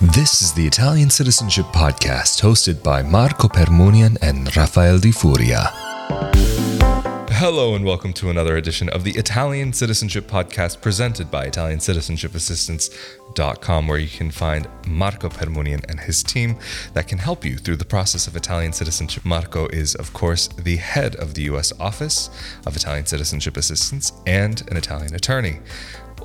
This is the Italian Citizenship Podcast hosted by Marco Permunian and Rafael Di Furia. Hello, and welcome to another edition of the Italian Citizenship Podcast presented by ItalianCitizenshipAssistance.com, where you can find Marco Permunian and his team that can help you through the process of Italian citizenship. Marco is, of course, the head of the U.S. Office of Italian Citizenship Assistance and an Italian attorney.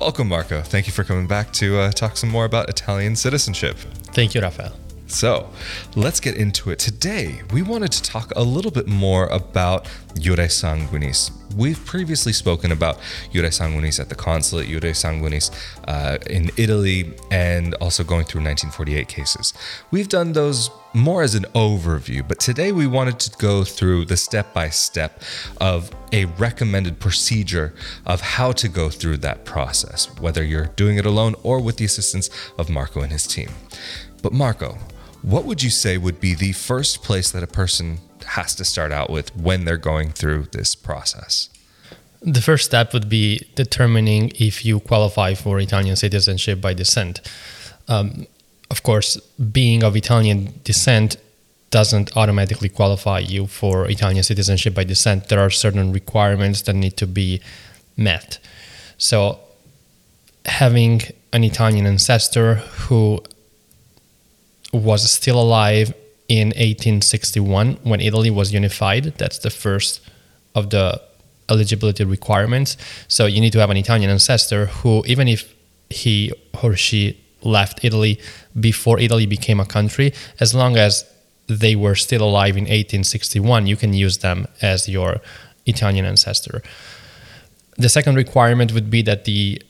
Welcome, Marco. Thank you for coming back to uh, talk some more about Italian citizenship. Thank you, Rafael. So, let's get into it. Today, we wanted to talk a little bit more about Iure Sanguinis. We've previously spoken about Iure Sanguinis at the consulate, Iure Sanguinis uh, in Italy, and also going through 1948 cases. We've done those more as an overview, but today we wanted to go through the step by step of a recommended procedure of how to go through that process, whether you're doing it alone or with the assistance of Marco and his team. But, Marco, what would you say would be the first place that a person has to start out with when they're going through this process? The first step would be determining if you qualify for Italian citizenship by descent. Um, of course, being of Italian descent doesn't automatically qualify you for Italian citizenship by descent. There are certain requirements that need to be met. So, having an Italian ancestor who was still alive in 1861 when Italy was unified. That's the first of the eligibility requirements. So you need to have an Italian ancestor who, even if he or she left Italy before Italy became a country, as long as they were still alive in 1861, you can use them as your Italian ancestor. The second requirement would be that the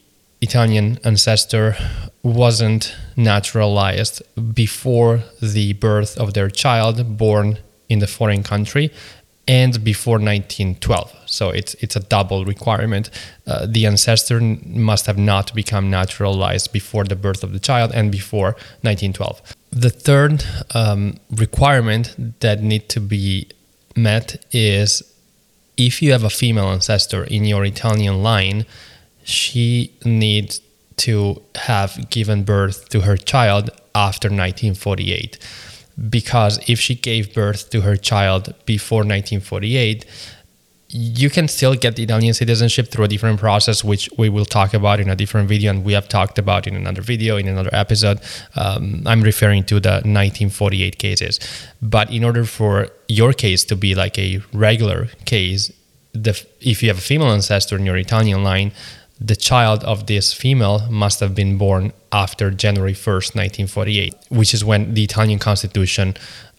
Italian ancestor wasn't naturalized before the birth of their child born in the foreign country and before 1912. So it's it's a double requirement. Uh, the ancestor must have not become naturalized before the birth of the child and before 1912. The third um, requirement that need to be met is if you have a female ancestor in your Italian line, she needs to have given birth to her child after 1948 because if she gave birth to her child before 1948 you can still get Italian citizenship through a different process, which we will talk about in a different video, and we have talked about in another video, in another episode. Um, I'm referring to the 1948 cases. But in order for your case to be like a regular case, the, if you have a female ancestor in your Italian line, the child of this female must have been born after January 1st, 1948, which is when the Italian constitution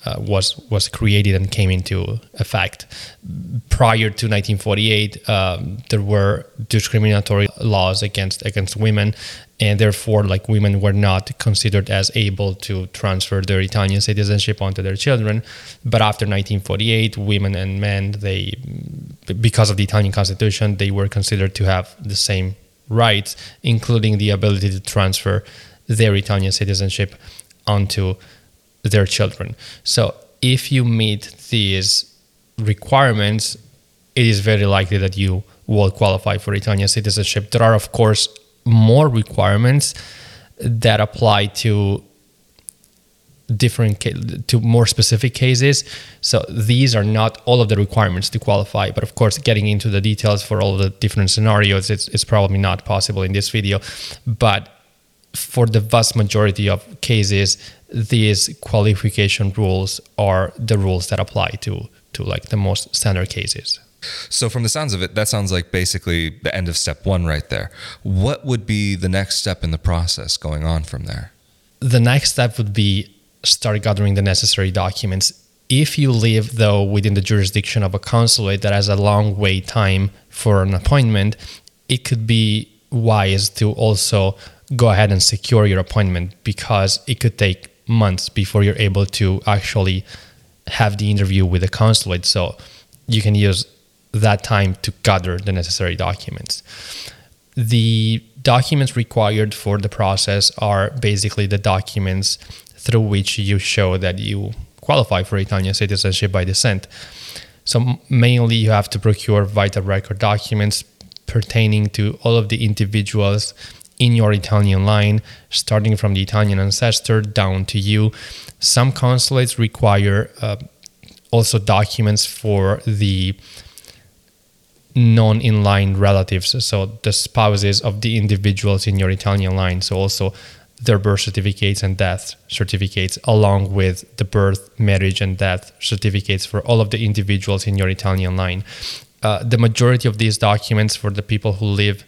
uh, was was created and came into effect. Prior to 1948, um, there were discriminatory laws against against women, and therefore, like women were not considered as able to transfer their Italian citizenship onto their children. But after 1948, women and men, they because of the Italian constitution, they were considered to have the same rights, including the ability to transfer their Italian citizenship onto their children. So if you meet these requirements, it is very likely that you will qualify for Italian citizenship. There are, of course, more requirements that apply to different to more specific cases so these are not all of the requirements to qualify but of course getting into the details for all the different scenarios it's, it's probably not possible in this video but for the vast majority of cases these qualification rules are the rules that apply to to like the most standard cases. So from the sounds of it, that sounds like basically the end of step one right there. What would be the next step in the process going on from there? The next step would be start gathering the necessary documents. If you live though within the jurisdiction of a consulate that has a long wait time for an appointment, it could be wise to also go ahead and secure your appointment because it could take months before you're able to actually have the interview with the consulate. So you can use that time to gather the necessary documents. The documents required for the process are basically the documents through which you show that you qualify for Italian citizenship by descent. So mainly you have to procure vital record documents pertaining to all of the individuals in your Italian line, starting from the Italian ancestor down to you. Some consulates require uh, also documents for the non inline relatives, so the spouses of the individuals in your Italian line. So also their birth certificates and death certificates, along with the birth, marriage, and death certificates for all of the individuals in your Italian line. Uh, the majority of these documents for the people who live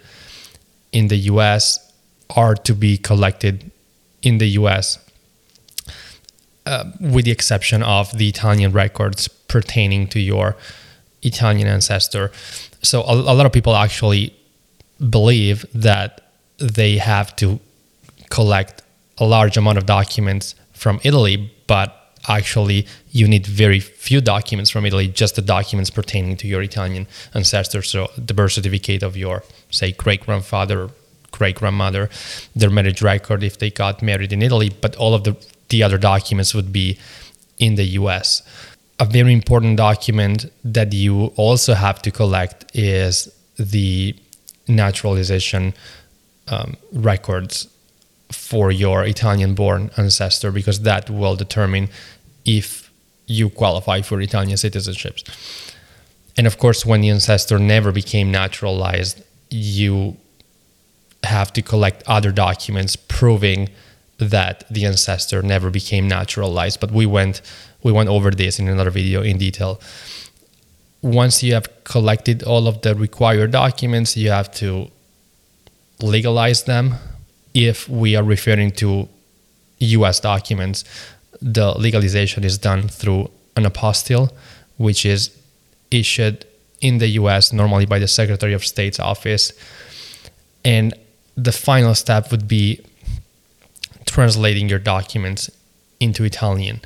in the US are to be collected in the US, uh, with the exception of the Italian records pertaining to your Italian ancestor. So, a, a lot of people actually believe that they have to collect a large amount of documents from Italy, but actually you need very few documents from Italy, just the documents pertaining to your Italian ancestors. So the birth certificate of your, say, great grandfather, great grandmother, their marriage record if they got married in Italy, but all of the, the other documents would be in the US. A very important document that you also have to collect is the naturalization um, records for your Italian born ancestor because that will determine if you qualify for Italian citizenships. And of course, when the ancestor never became naturalized, you have to collect other documents proving that the ancestor never became naturalized. But we went we went over this in another video in detail. Once you have collected all of the required documents, you have to legalize them if we are referring to US documents, the legalization is done through an apostille, which is issued in the US normally by the Secretary of State's office. And the final step would be translating your documents into Italian.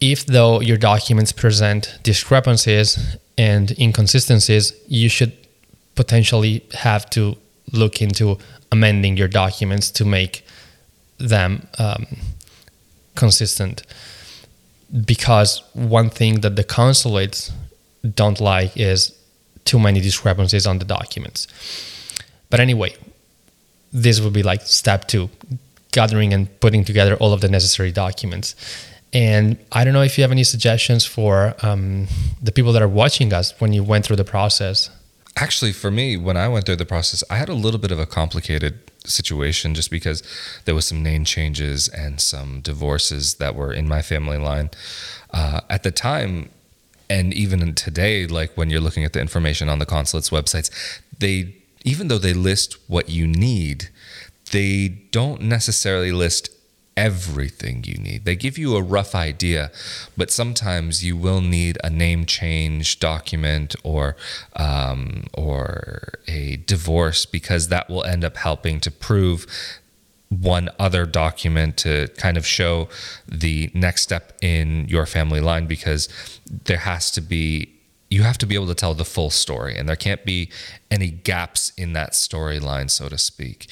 If, though, your documents present discrepancies and inconsistencies, you should potentially have to look into amending your documents to make them um, consistent. Because one thing that the consulates don't like is too many discrepancies on the documents. But anyway, this would be like step two gathering and putting together all of the necessary documents. And I don't know if you have any suggestions for um, the people that are watching us when you went through the process. Actually, for me, when I went through the process, I had a little bit of a complicated situation just because there was some name changes and some divorces that were in my family line. Uh, at the time, and even today, like when you're looking at the information on the consulate's websites, they even though they list what you need, they don't necessarily list everything you need. They give you a rough idea, but sometimes you will need a name change document or um, or a divorce because that will end up helping to prove one other document to kind of show the next step in your family line because there has to be you have to be able to tell the full story and there can't be any gaps in that storyline so to speak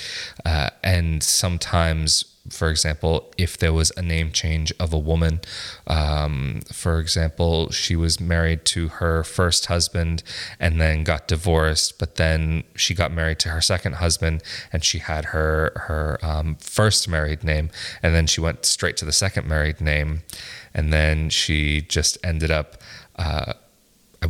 uh, and sometimes for example, if there was a name change of a woman, um, for example, she was married to her first husband and then got divorced, but then she got married to her second husband and she had her her um, first married name, and then she went straight to the second married name, and then she just ended up. Uh,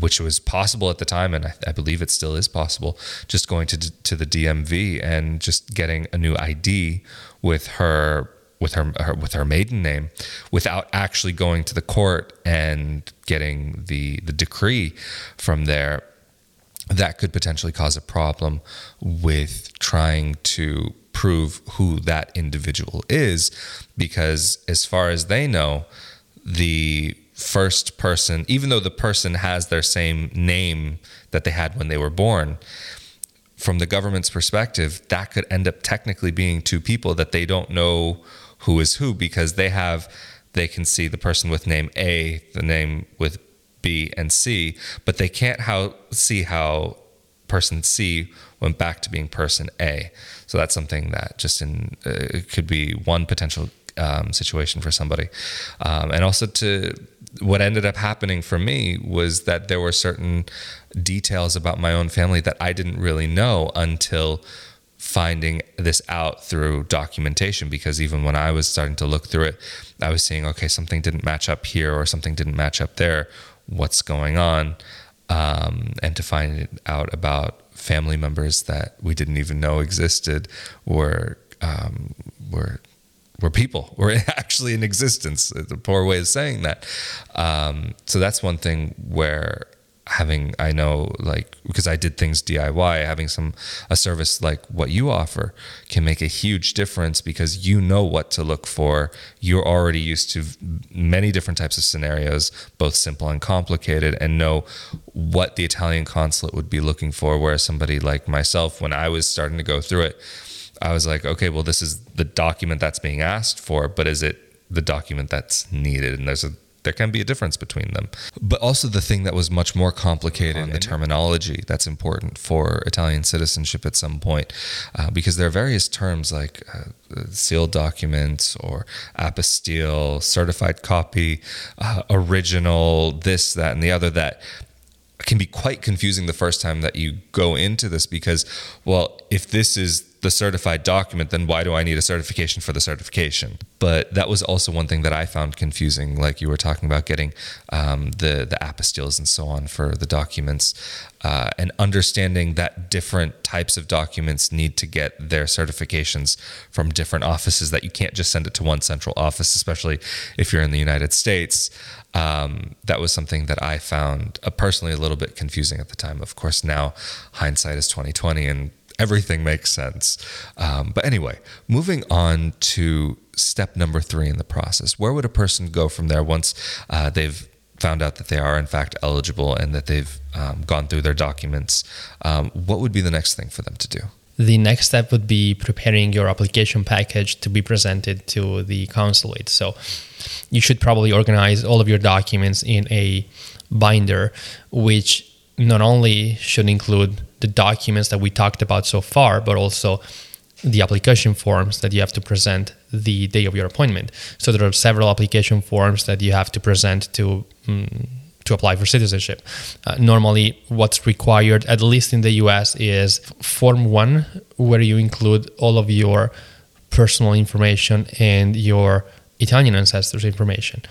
which was possible at the time, and I, I, believe it still is possible, just going to to the DMV and just getting a new ID with her with her, her, with her maiden name without actually going to the court and getting the the decree from there. That could potentially cause a problem with trying to prove who that individual is because as far as they know the first person even though the person has their same name that they had when they were born from the government's perspective, that could end up technically being two people that they don't know who is who because they have they can see the person with name A, the name with B and C, but they can't how see how person C went back to being person A. So that's something that just in uh, could be one potential um, situation for somebody, um, and also to what ended up happening for me was that there were certain details about my own family that I didn't really know until finding this out through documentation because even when I was starting to look through it, I was seeing, okay, something didn't match up here or something didn't match up there. What's going on? Um, and to find out about family members that we didn't even know existed were um, were were people We're actually in existence. It's a poor way of saying that. Um, so that's one thing where having I know like because I did things DIY having some a service like what you offer can make a huge difference because you know what to look for you're already used to many different types of scenarios both simple and complicated and know what the Italian consulate would be looking for whereas somebody like myself when I was starting to go through it I was like okay well this is the document that's being asked for but is it the document that's needed and there's a there can be a difference between them. But also the thing that was much more complicated in the terminology that's important for Italian citizenship at some point, uh, because there are various terms like uh, sealed documents or apostille, certified copy, uh, original, this, that, and the other that can be quite confusing the first time that you go into this because, well, if this is the certified document, then why do I need a certification for the certification? But that was also one thing that I found confusing, like you were talking about getting um, the the apostilles and so on for the documents, uh, and understanding that different types of documents need to get their certifications from different offices. That you can't just send it to one central office, especially if you're in the United States. Um, that was something that I found uh, personally a little bit confusing at the time. Of course, now hindsight is 2020, and everything makes sense. Um, but anyway, moving on to step number three in the process. Where would a person go from there once uh, they've found out that they are in fact eligible and that they've um, gone through their documents? Um, what would be the next thing for them to do? The next step would be preparing your application package to be presented to the consulate. So you should probably organize all of your documents in a binder, which not only should include the documents that we talked about so far, but also the application forms that you have to present the day of your appointment. So there are several application forms that you have to present to um, to apply for citizenship. Uh, normally, what's required, at least in the U.S., is Form One, where you include all of your personal information and your Italian ancestors information.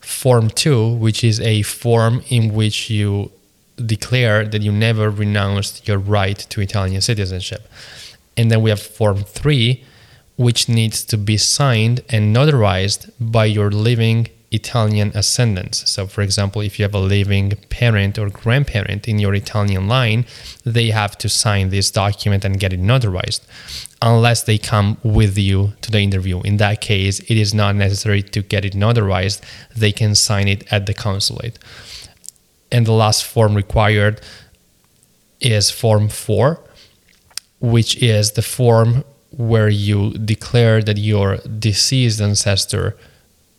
Form Two, which is a form in which you declare that you never renounced your right to Italian citizenship. And then we have Form 3, which needs to be signed and notarized by your living Italian ascendants. So, for example, if you have a living parent or grandparent in your Italian line, they have to sign this document and get it notarized, unless they come with you to the interview. In that case, it is not necessary to get it notarized, they can sign it at the consulate and the last form required is form 4 which is the form where you declare that your deceased ancestor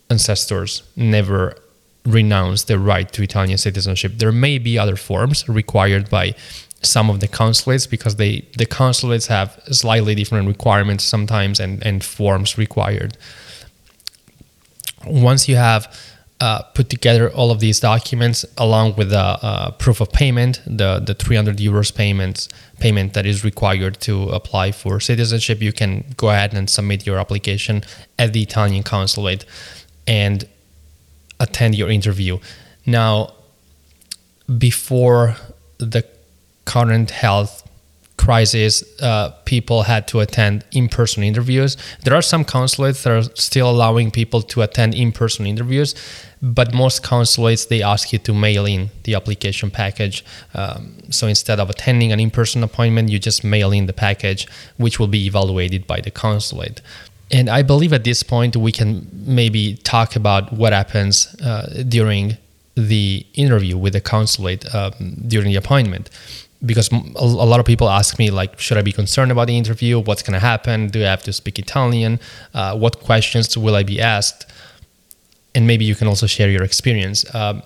ancestors never renounced their right to Italian citizenship. There may be other forms required by some of the consulates because they the consulates have slightly different requirements sometimes and, and forms required. Once you have uh, put together all of these documents along with the uh, proof of payment, the the 300 euros payments payment that is required to apply for citizenship. You can go ahead and submit your application at the Italian consulate and attend your interview. Now, before the current health crisis, uh, people had to attend in person interviews. There are some consulates that are still allowing people to attend in person interviews, but most consulates they ask you to mail in the application package. Um, so instead of attending an in person appointment, you just mail in the package, which will be evaluated by the consulate. And I believe at this point we can maybe talk about what happens uh, during the interview with the consulate um, during the appointment because a lot of people ask me like should i be concerned about the interview? What's going to happen? Do i have to speak italian? Uh, what questions will i be asked? And maybe you can also share your experience. Um,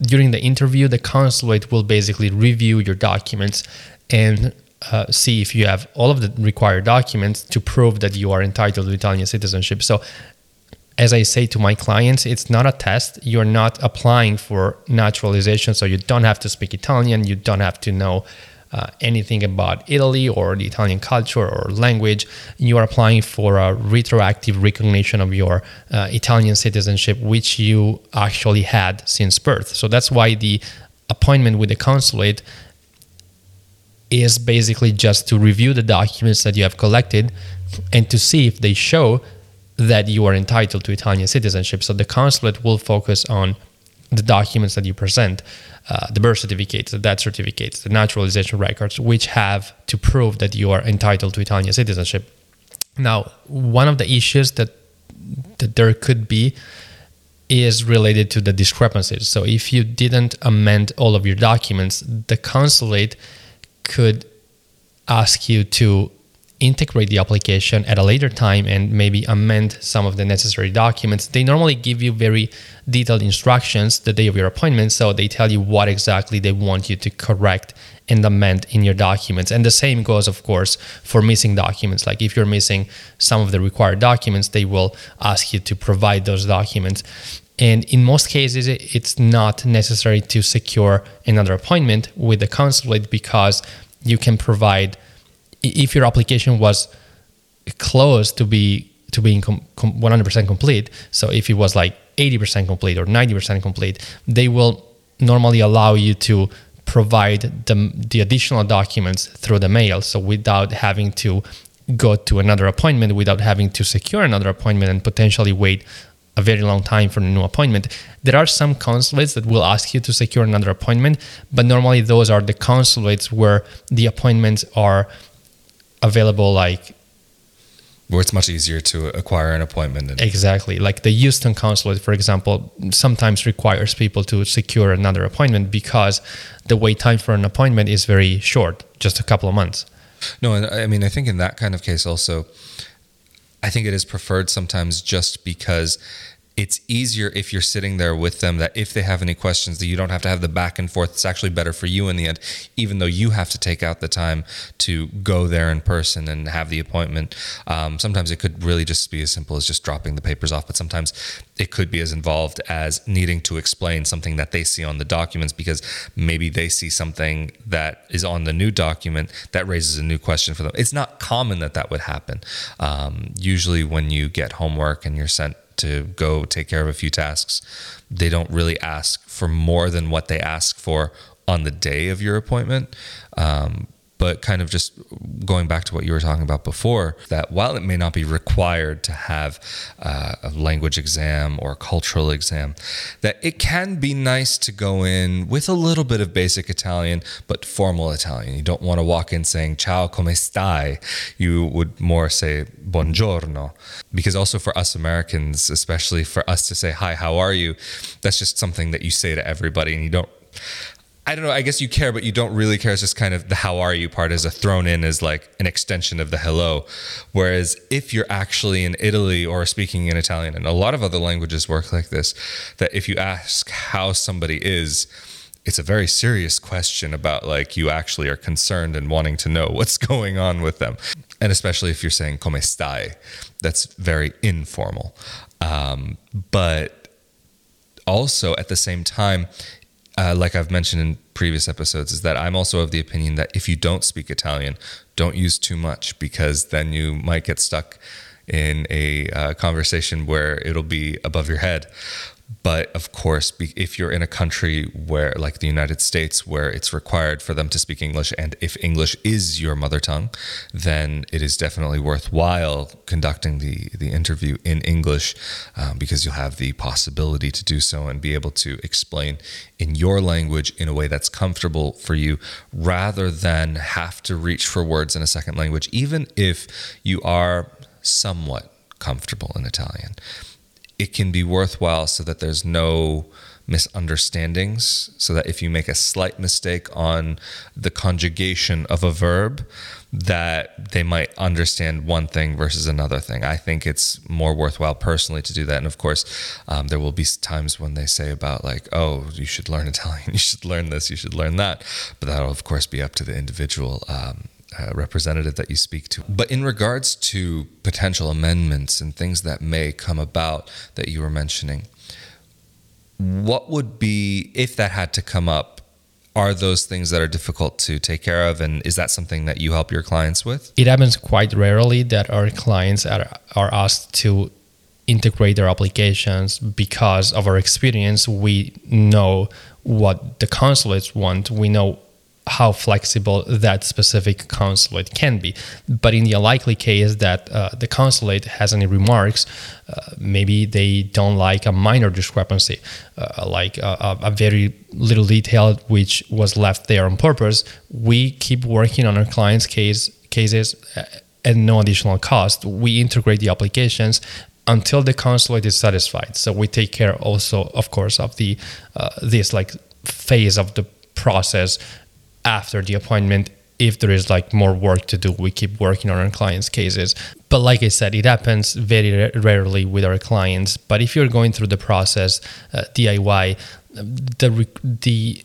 during the interview the consulate will basically review your documents and uh, see if you have all of the required documents to prove that you are entitled to Italian citizenship. So as I say to my clients, it's not a test. You're not applying for naturalization, so you don't have to speak Italian. You don't have to know uh, anything about Italy or the Italian culture or language, you are applying for a retroactive recognition of your uh, Italian citizenship, which you actually had since birth. So that's why the appointment with the consulate is basically just to review the documents that you have collected and to see if they show that you are entitled to Italian citizenship. So the consulate will focus on the documents that you present, uh, the birth certificates, the death certificates, the naturalization records, which have to prove that you are entitled to Italian citizenship. Now, one of the issues that that there could be is related to the discrepancies. So if you didn't amend all of your documents, the consulate could ask you to integrate the application at a later time and maybe amend some of the necessary documents. They normally give you very detailed instructions the day of your appointment, so they tell you what exactly they want you to correct and amend in your documents. And the same goes, of course, for missing documents. Like if you're missing some of the required documents, they will ask you to provide those documents. And in most cases, it's not necessary to secure another appointment with the consulate because you can provide if your application was close to be to being com- com- 100% complete so if it was like 80% complete or 90% complete they will normally allow you to provide the, the additional documents through the mail so without having to go to another appointment without having to secure another appointment and potentially wait a very long time for a new appointment. There are some consulates that will ask you to secure another appointment, but normally those are the consulates where the appointments are available like where it's much easier to acquire an appointment. And- exactly. Like the Houston consulate, for example, sometimes requires people to secure another appointment because the wait time for an appointment is very short, just a couple of months. No, I mean, I think in that kind of case also, I think it is preferred sometimes just because it's easier if you're sitting there with them that if they have any questions that you don't have to have the back and forth. It's actually better for you in the end even though you have to take out the time to go there in person and have the appointment. Um, sometimes it could really just be as simple as just dropping the papers off but sometimes it could be as involved as needing to explain something that they see on the documents because maybe they see something that is on the new document that raises a new question for them. It's not common that that would happen. Um, usually when you get homework and you're sent to go take care of a few tasks, they don't really ask for more than what they ask for on the day of your appointment. Um, but kind of just going back to what you were talking about before, that while it may not be required to have uh, a language exam or a cultural exam, that it can be nice to go in with a little bit of basic Italian, but formal Italian. You don't want to walk in saying ciao come stai. You would more say buongiorno. Because also for us Americans, especially for us to say hi, how are you, that's just something that you say to everybody and you don't I don't know. I guess you care, but you don't really care. It's just kind of the how are you part is a thrown in as like an extension of the hello. Whereas if you're actually in Italy or speaking in Italian, and a lot of other languages work like this, that if you ask how somebody is, it's a very serious question about like you actually are concerned and wanting to know what's going on with them. And especially if you're saying come stai, that's very informal. Um, but also at the same time, uh, like I've mentioned in previous episodes, is that I'm also of the opinion that if you don't speak Italian, don't use too much because then you might get stuck in a uh, conversation where it'll be above your head. But of course, if you're in a country where, like the United States, where it's required for them to speak English, and if English is your mother tongue, then it is definitely worthwhile conducting the, the interview in English um, because you'll have the possibility to do so and be able to explain in your language in a way that's comfortable for you rather than have to reach for words in a second language, even if you are somewhat comfortable in Italian it can be worthwhile so that there's no misunderstandings so that if you make a slight mistake on the conjugation of a verb that they might understand one thing versus another thing. I think it's more worthwhile personally to do that. And of course um, there will be times when they say about like oh you should learn italian you should learn this you should learn that. But that'll of course be up to the individual um, uh, representative that you speak to. But in regards to potential amendments and things that may come about that you were mentioning, what would be, if that had to come up, are those things that are difficult to take care of? And is that something that you help your clients with? It happens quite rarely that our clients are, are asked to integrate their applications because of our experience. We know what the consulates want. We know how flexible that specific consulate can be. But in the unlikely case that uh, the consulate has any remarks, uh, maybe they don't like a minor discrepancy, uh, like a, a, very little detail which was left there on purpose, we keep working on our clients' case cases uh, at no additional cost. We integrate the applications until the consulate is satisfied. So we take care also, of course, of the uh, this like phase of the process after the appointment if there is like more work to do we keep working on our clients cases. But like i said it happens very rarely with our clients. But if you're going through the process uh, diy the the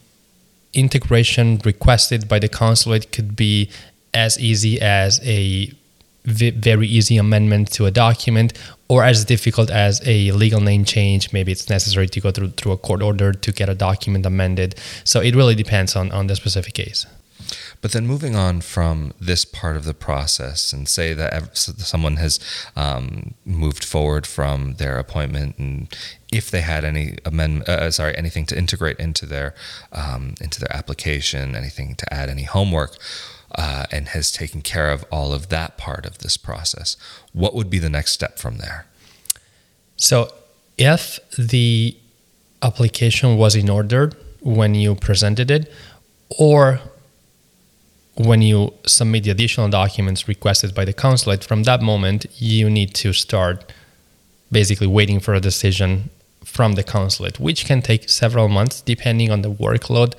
integration requested by the consulate could be as easy as a very easy amendment to a document or as difficult as a legal name change maybe it's necessary to go through through a court order to get a document amended. So it really depends on on the specific case. But then moving on from this part of the process and say that someone has um, moved forward from their appointment and if they had any amendment, uh, sorry, anything to integrate into their um, into their application, anything to add any homework, uh, and has taken care of all of that part of this process, what would be the next step from there? So, if the application was in order when you presented it, or when you submit the additional documents requested by the consulate, from that moment, you need to start basically waiting for a decision from the consulate, which can take several months depending on the workload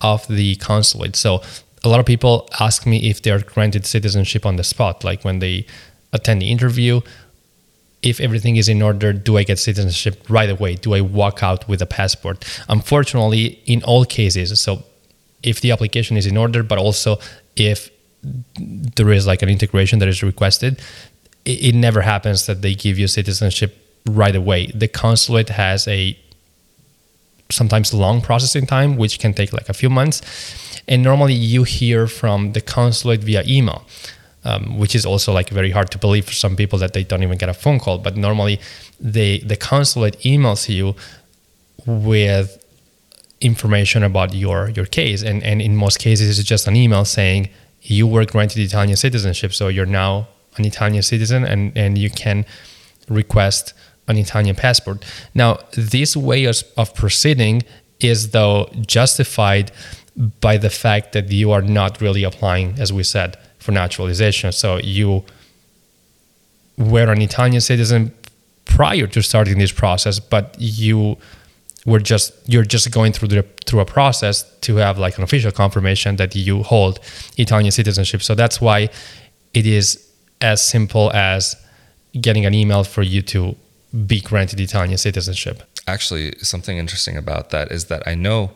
of the consulate. So a lot of people ask me if they're granted citizenship on the spot, like when they attend the interview. If everything is in order, do I get citizenship right away? Do I walk out with a passport? Unfortunately, in all cases, so if the application is in order, but also if there is like an integration that is requested, it, it never happens that they give you citizenship right away. The consulate has a sometimes long processing time, which can take like a few months. And normally you hear from the consulate via email, um, which is also like very hard to believe for some people that they don't even get a phone call. But normally they, the consulate emails you with information about your, your case. And, and in most cases, it's just an email saying you were granted Italian citizenship. So you're now an Italian citizen and, and you can request an Italian passport. Now, this way of proceeding is though justified by the fact that you are not really applying, as we said, for naturalization. So you were an Italian citizen prior to starting this process, but you were just you're just going through the through a process to have like an official confirmation that you hold Italian citizenship. So that's why it is as simple as getting an email for you to be granted Italian citizenship. Actually, something interesting about that is that I know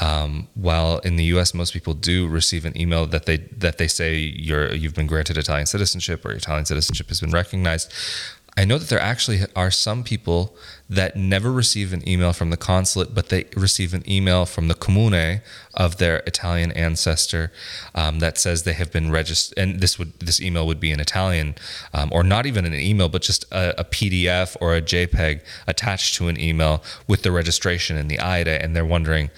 um, while in the U.S. most people do receive an email that they that they say you're you've been granted Italian citizenship or Italian citizenship has been recognized. I know that there actually are some people that never receive an email from the consulate, but they receive an email from the comune of their Italian ancestor um, that says they have been registered. And this would this email would be in Italian, um, or not even an email, but just a, a, PDF or a JPEG attached to an email with the registration and the AIRE, and they're wondering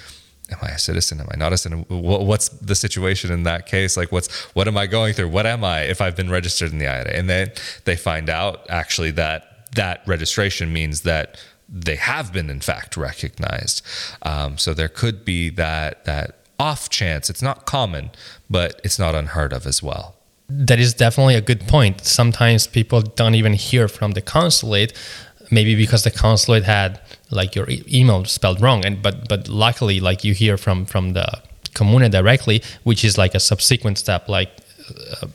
am I a citizen? Am I not a citizen? What's the situation in that case? Like, what's what am I going through? What am I if I've been registered in the AIRE? And then they find out actually that that registration means that they have been in fact recognized. Um, so there could be that that off chance. It's not common, but it's not unheard of as well. That is definitely a good point. Sometimes people don't even hear from the consulate maybe because the consulate had like your e- email spelled wrong and but but luckily like you hear from from the comune directly which is like a subsequent step like uh,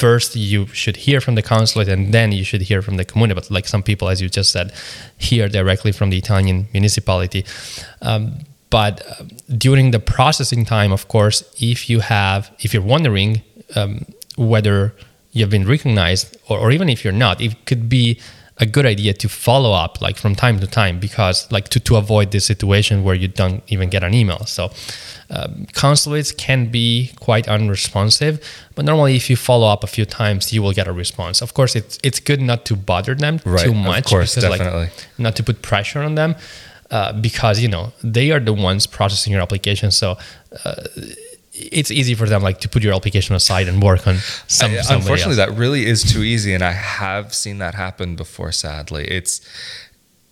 first you should hear from the consulate and then you should hear from the comune but like some people as you just said hear directly from the italian municipality. Um, but uh, during the processing time of course if you have if you're wondering um, whether you've been recognized or, or even if you're not it could be a good idea to follow up like from time to time because like to, to avoid this situation where you don't even get an email. So Um, consulates can be quite unresponsive, but normally if you follow up a few times, you will get a response. Of course, it's it's good not to bother them Right, too of much, course, because, definitely. like not to put pressure on them, uh, because you know they are the ones processing your application. So. Uh, it's easy for them like to put your application aside and work on some. I- unfortunately, else. that really is too easy, and I have seen that happen before. Sadly, it's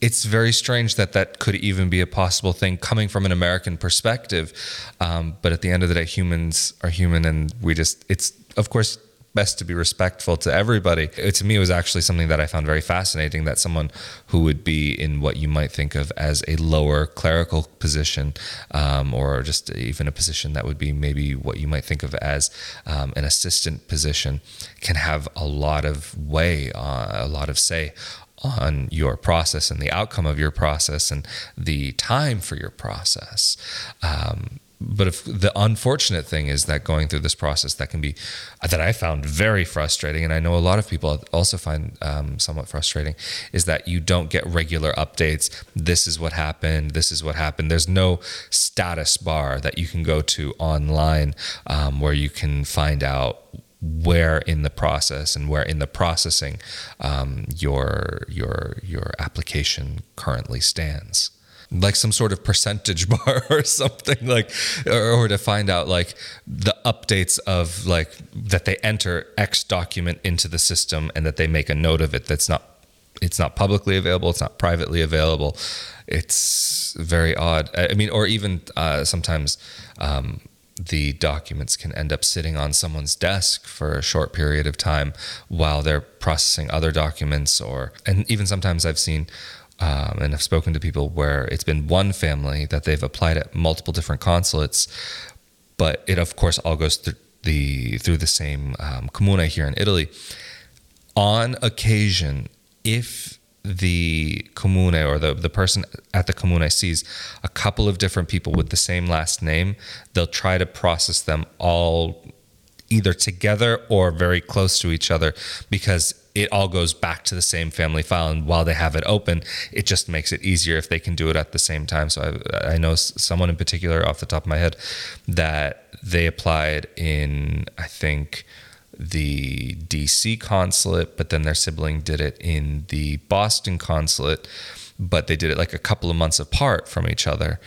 it's very strange that that could even be a possible thing coming from an American perspective. Um, but at the end of the day, humans are human, and we just it's of course best to be respectful to everybody. It, to me, it was actually something that I found very fascinating that someone who would be in what you might think of as a lower clerical position, um, or just even a position that would be maybe what you might think of as um, an assistant position, can have a lot of way, uh, a lot of say on your process and the outcome of your process and the time for your process. Um, but if the unfortunate thing is that going through this process that can be that I found very frustrating, and I know a lot of people also find um, somewhat frustrating, is that you don't get regular updates. This is what happened. This is what happened. There's no status bar that you can go to online um, where you can find out where in the process and where in the processing um, your your your application currently stands. Like some sort of percentage bar or something like or, or to find out like the updates of like that they enter x document into the system and that they make a note of it that's not it's not publicly available it's not privately available. It's very odd. I mean or even uh, sometimes um, the documents can end up sitting on someone's desk for a short period of time while they're processing other documents or and even sometimes i've seen um, and i've spoken to people where it's been one family that they've applied at multiple different consulates but it of course all goes through the through the same um, comune here in italy. On occasion if the comune or the, the person at the comune sees a couple of different people with the same last name, they'll try to process them all either together or very close to each other because it all goes back to the same family file. And while they have it open, it just makes it easier if they can do it at the same time. So I, I know someone in particular off the top of my head that they applied in, I think, the DC consulate, but then their sibling did it in the Boston consulate, but they did it like a couple of months apart from each other.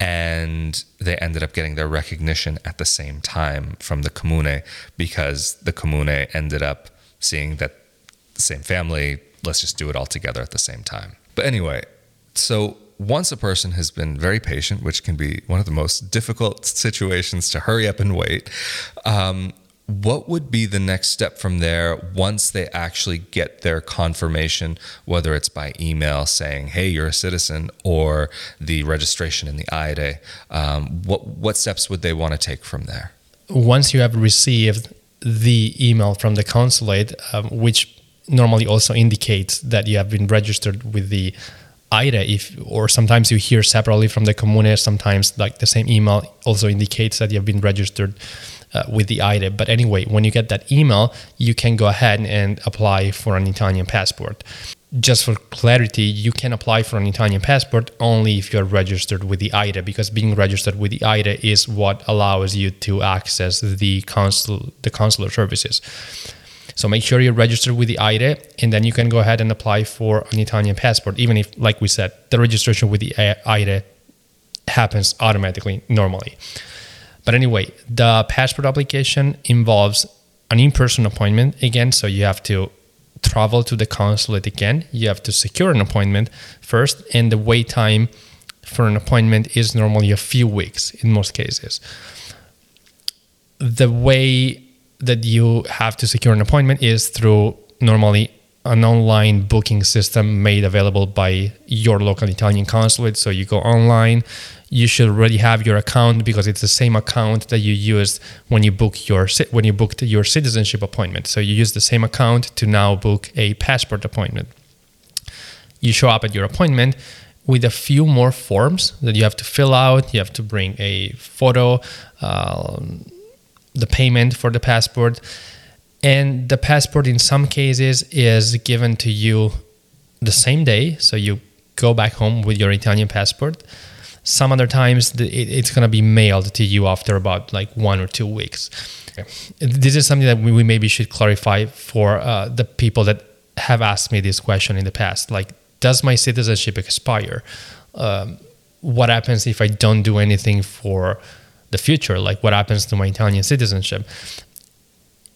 And they ended up getting their recognition at the same time from the comune because the comune ended up seeing that the same family, let's just do it all together at the same time. But anyway, so once a person has been very patient, which can be one of the most difficult situations to hurry up and wait, um, what would be the next step from there once they actually get their confirmation, whether it's by email saying, "Hey, you're a citizen," or the registration in the AIRE? Um, what what steps would they want to take from there? Once you have received the email from the consulate, um, which normally also indicates that you have been registered with the AIRE, if or sometimes you hear separately from the comune. Sometimes, like the same email also indicates that you have been registered uh, with the AIRE. But anyway, when you get that email, you can go ahead and apply for an Italian passport. Just for clarity, you can apply for an Italian passport only if you're registered with the AIRE, because being registered with the AIRE is what allows you to access the consul the consular services. So make sure you're registered with the AIRE, and then you can go ahead and apply for an Italian passport, even if, like we said, the registration with the AIRE happens automatically normally. But anyway, the passport application involves an in person appointment again. So you have to travel to the consulate again. You have to secure an appointment first, and the wait time for an appointment is normally a few weeks in most cases. The way that you have to secure an appointment is through normally an online booking system made available by your local Italian consulate. So you go online, you should already have your account because it's the same account that you used when you book your when you booked your citizenship appointment. So you use the same account to now book a passport appointment. You show up at your appointment with a few more forms that you have to fill out. You have to bring a photo, uh, the payment for the passport, and the passport in some cases is given to you the same day. So you go back home with your Italian passport Some other times it's going to be mailed to you after about like one or two weeks. This is something that we, we maybe should clarify for uh, the people that have asked me this question in the past. Like, does my citizenship expire? Um, what happens if I don't do anything for the future? Like, what happens to my Italian citizenship?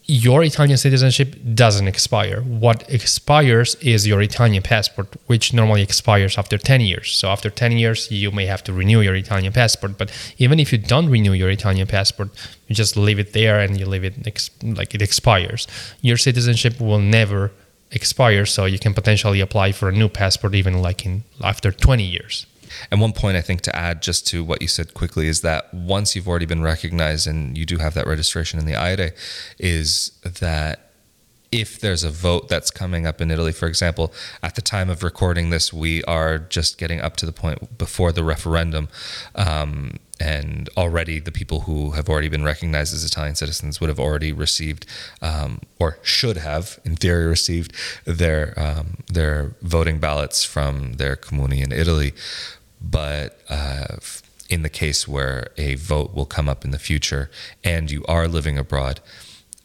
Your Italian citizenship doesn't expire. What expires is your Italian passport, which normally expires after 10 years. So after 10 years, you may have to renew your Italian passport. But even if you don't renew your Italian passport, you just leave it there and you leave it ex- like it expires. Your citizenship will never expire, so you can potentially apply for a new passport even like in after 20 years. And one point I think to add just to what you said quickly is that once you've already been recognized and you do have that registration in the AIRE, is that if there's a vote that's coming up in Italy, for example, at the time of recording this, we are just getting up to the point before the referendum. Um, and already the people who have already been recognized as Italian citizens would have already received, um, or should have, in theory, received their um, their voting ballots from their comuni in Italy. But uh, in the case where a vote will come up in the future and you are living abroad,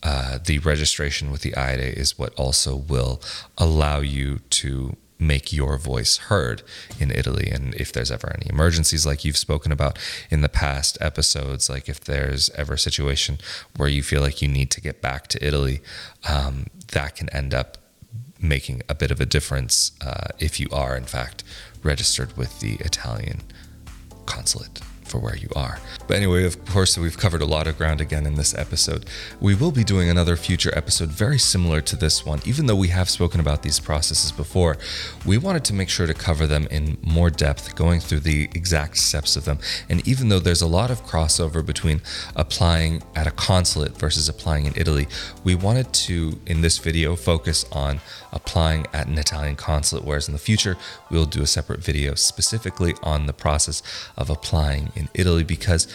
uh, the registration with the AIRE is what also will allow you to make your voice heard in Italy. And if there's ever any emergencies, like you've spoken about in the past episodes, like if there's ever a situation where you feel like you need to get back to Italy, um, that can end up making a bit of a difference uh, if you are, in fact, registered with the Italian consulate for where you are. But anyway, of course, we've covered a lot of ground again in this episode. We will be doing another future episode very similar to this one. Even though we have spoken about these processes before, we wanted to make sure to cover them in more depth, going through the exact steps of them. And even though there's a lot of crossover between applying at a consulate versus applying in Italy, we wanted to, in this video, focus on applying at an Italian consulate, whereas in the future, we'll do a separate video specifically on the process of applying in Italy because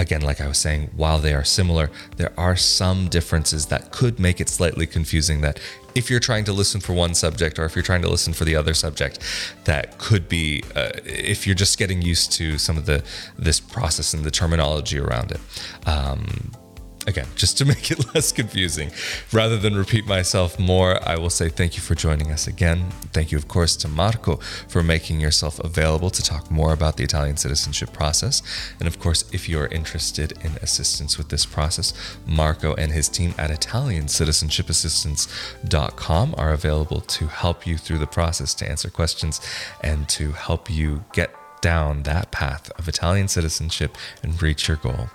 again, like I was saying, while they are similar, there are some differences that could make it slightly confusing. That if you're trying to listen for one subject or if you're trying to listen for the other subject, that could be uh, if you're just getting used to some of the this process and the terminology around it. Um, again, just to make it less confusing, rather than repeat myself more, I will say thank you for joining us again. Thank you, of course, to Marco for making yourself available to talk more about the Italian citizenship process. And of course, if you're interested in assistance with this process, Marco and his team at Italiancitizenshipassistance.com are available to help you through the process, to answer questions, and to help you get down that path of Italian citizenship and reach your goal.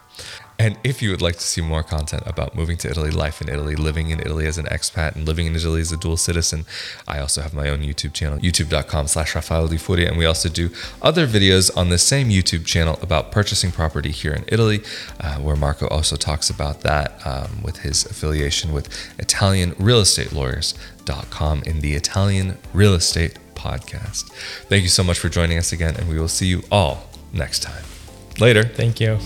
And if you would like to see more content about moving to Italy, life in Italy, living in Italy as an expat, and living in Italy as a dual citizen, I also have my own YouTube channel, youtube.com slash Rafael Di Furia. And we also do other videos on the same YouTube channel about purchasing property here in Italy, uh, where Marco also talks about that um, with his affiliation with Italian real estate ItalianRealEstateLawyers.com in the Italian Real Estate Podcast. Thank you so much for joining us again, and we will see you all next time. Later. Thank you.